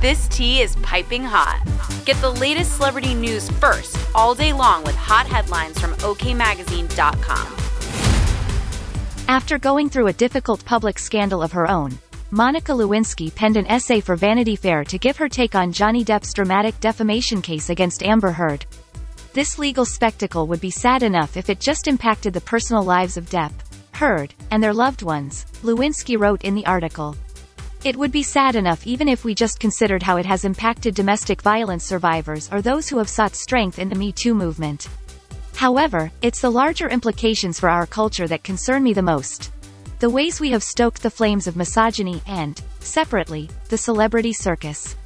This tea is piping hot. Get the latest celebrity news first all day long with hot headlines from OKMagazine.com. After going through a difficult public scandal of her own, Monica Lewinsky penned an essay for Vanity Fair to give her take on Johnny Depp's dramatic defamation case against Amber Heard. This legal spectacle would be sad enough if it just impacted the personal lives of Depp, Heard, and their loved ones, Lewinsky wrote in the article. It would be sad enough even if we just considered how it has impacted domestic violence survivors or those who have sought strength in the Me Too movement. However, it's the larger implications for our culture that concern me the most. The ways we have stoked the flames of misogyny and, separately, the celebrity circus.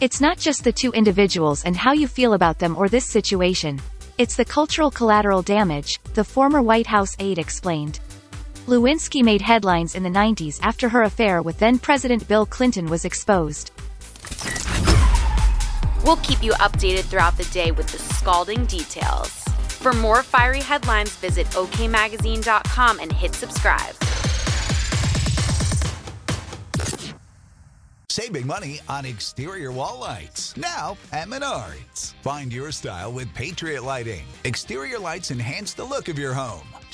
It's not just the two individuals and how you feel about them or this situation. It's the cultural collateral damage, the former White House aide explained. Lewinsky made headlines in the 90s after her affair with then-President Bill Clinton was exposed. We'll keep you updated throughout the day with the scalding details. For more fiery headlines, visit okmagazine.com and hit subscribe. Save big money on exterior wall lights. Now at Menards. Find your style with Patriot Lighting. Exterior lights enhance the look of your home.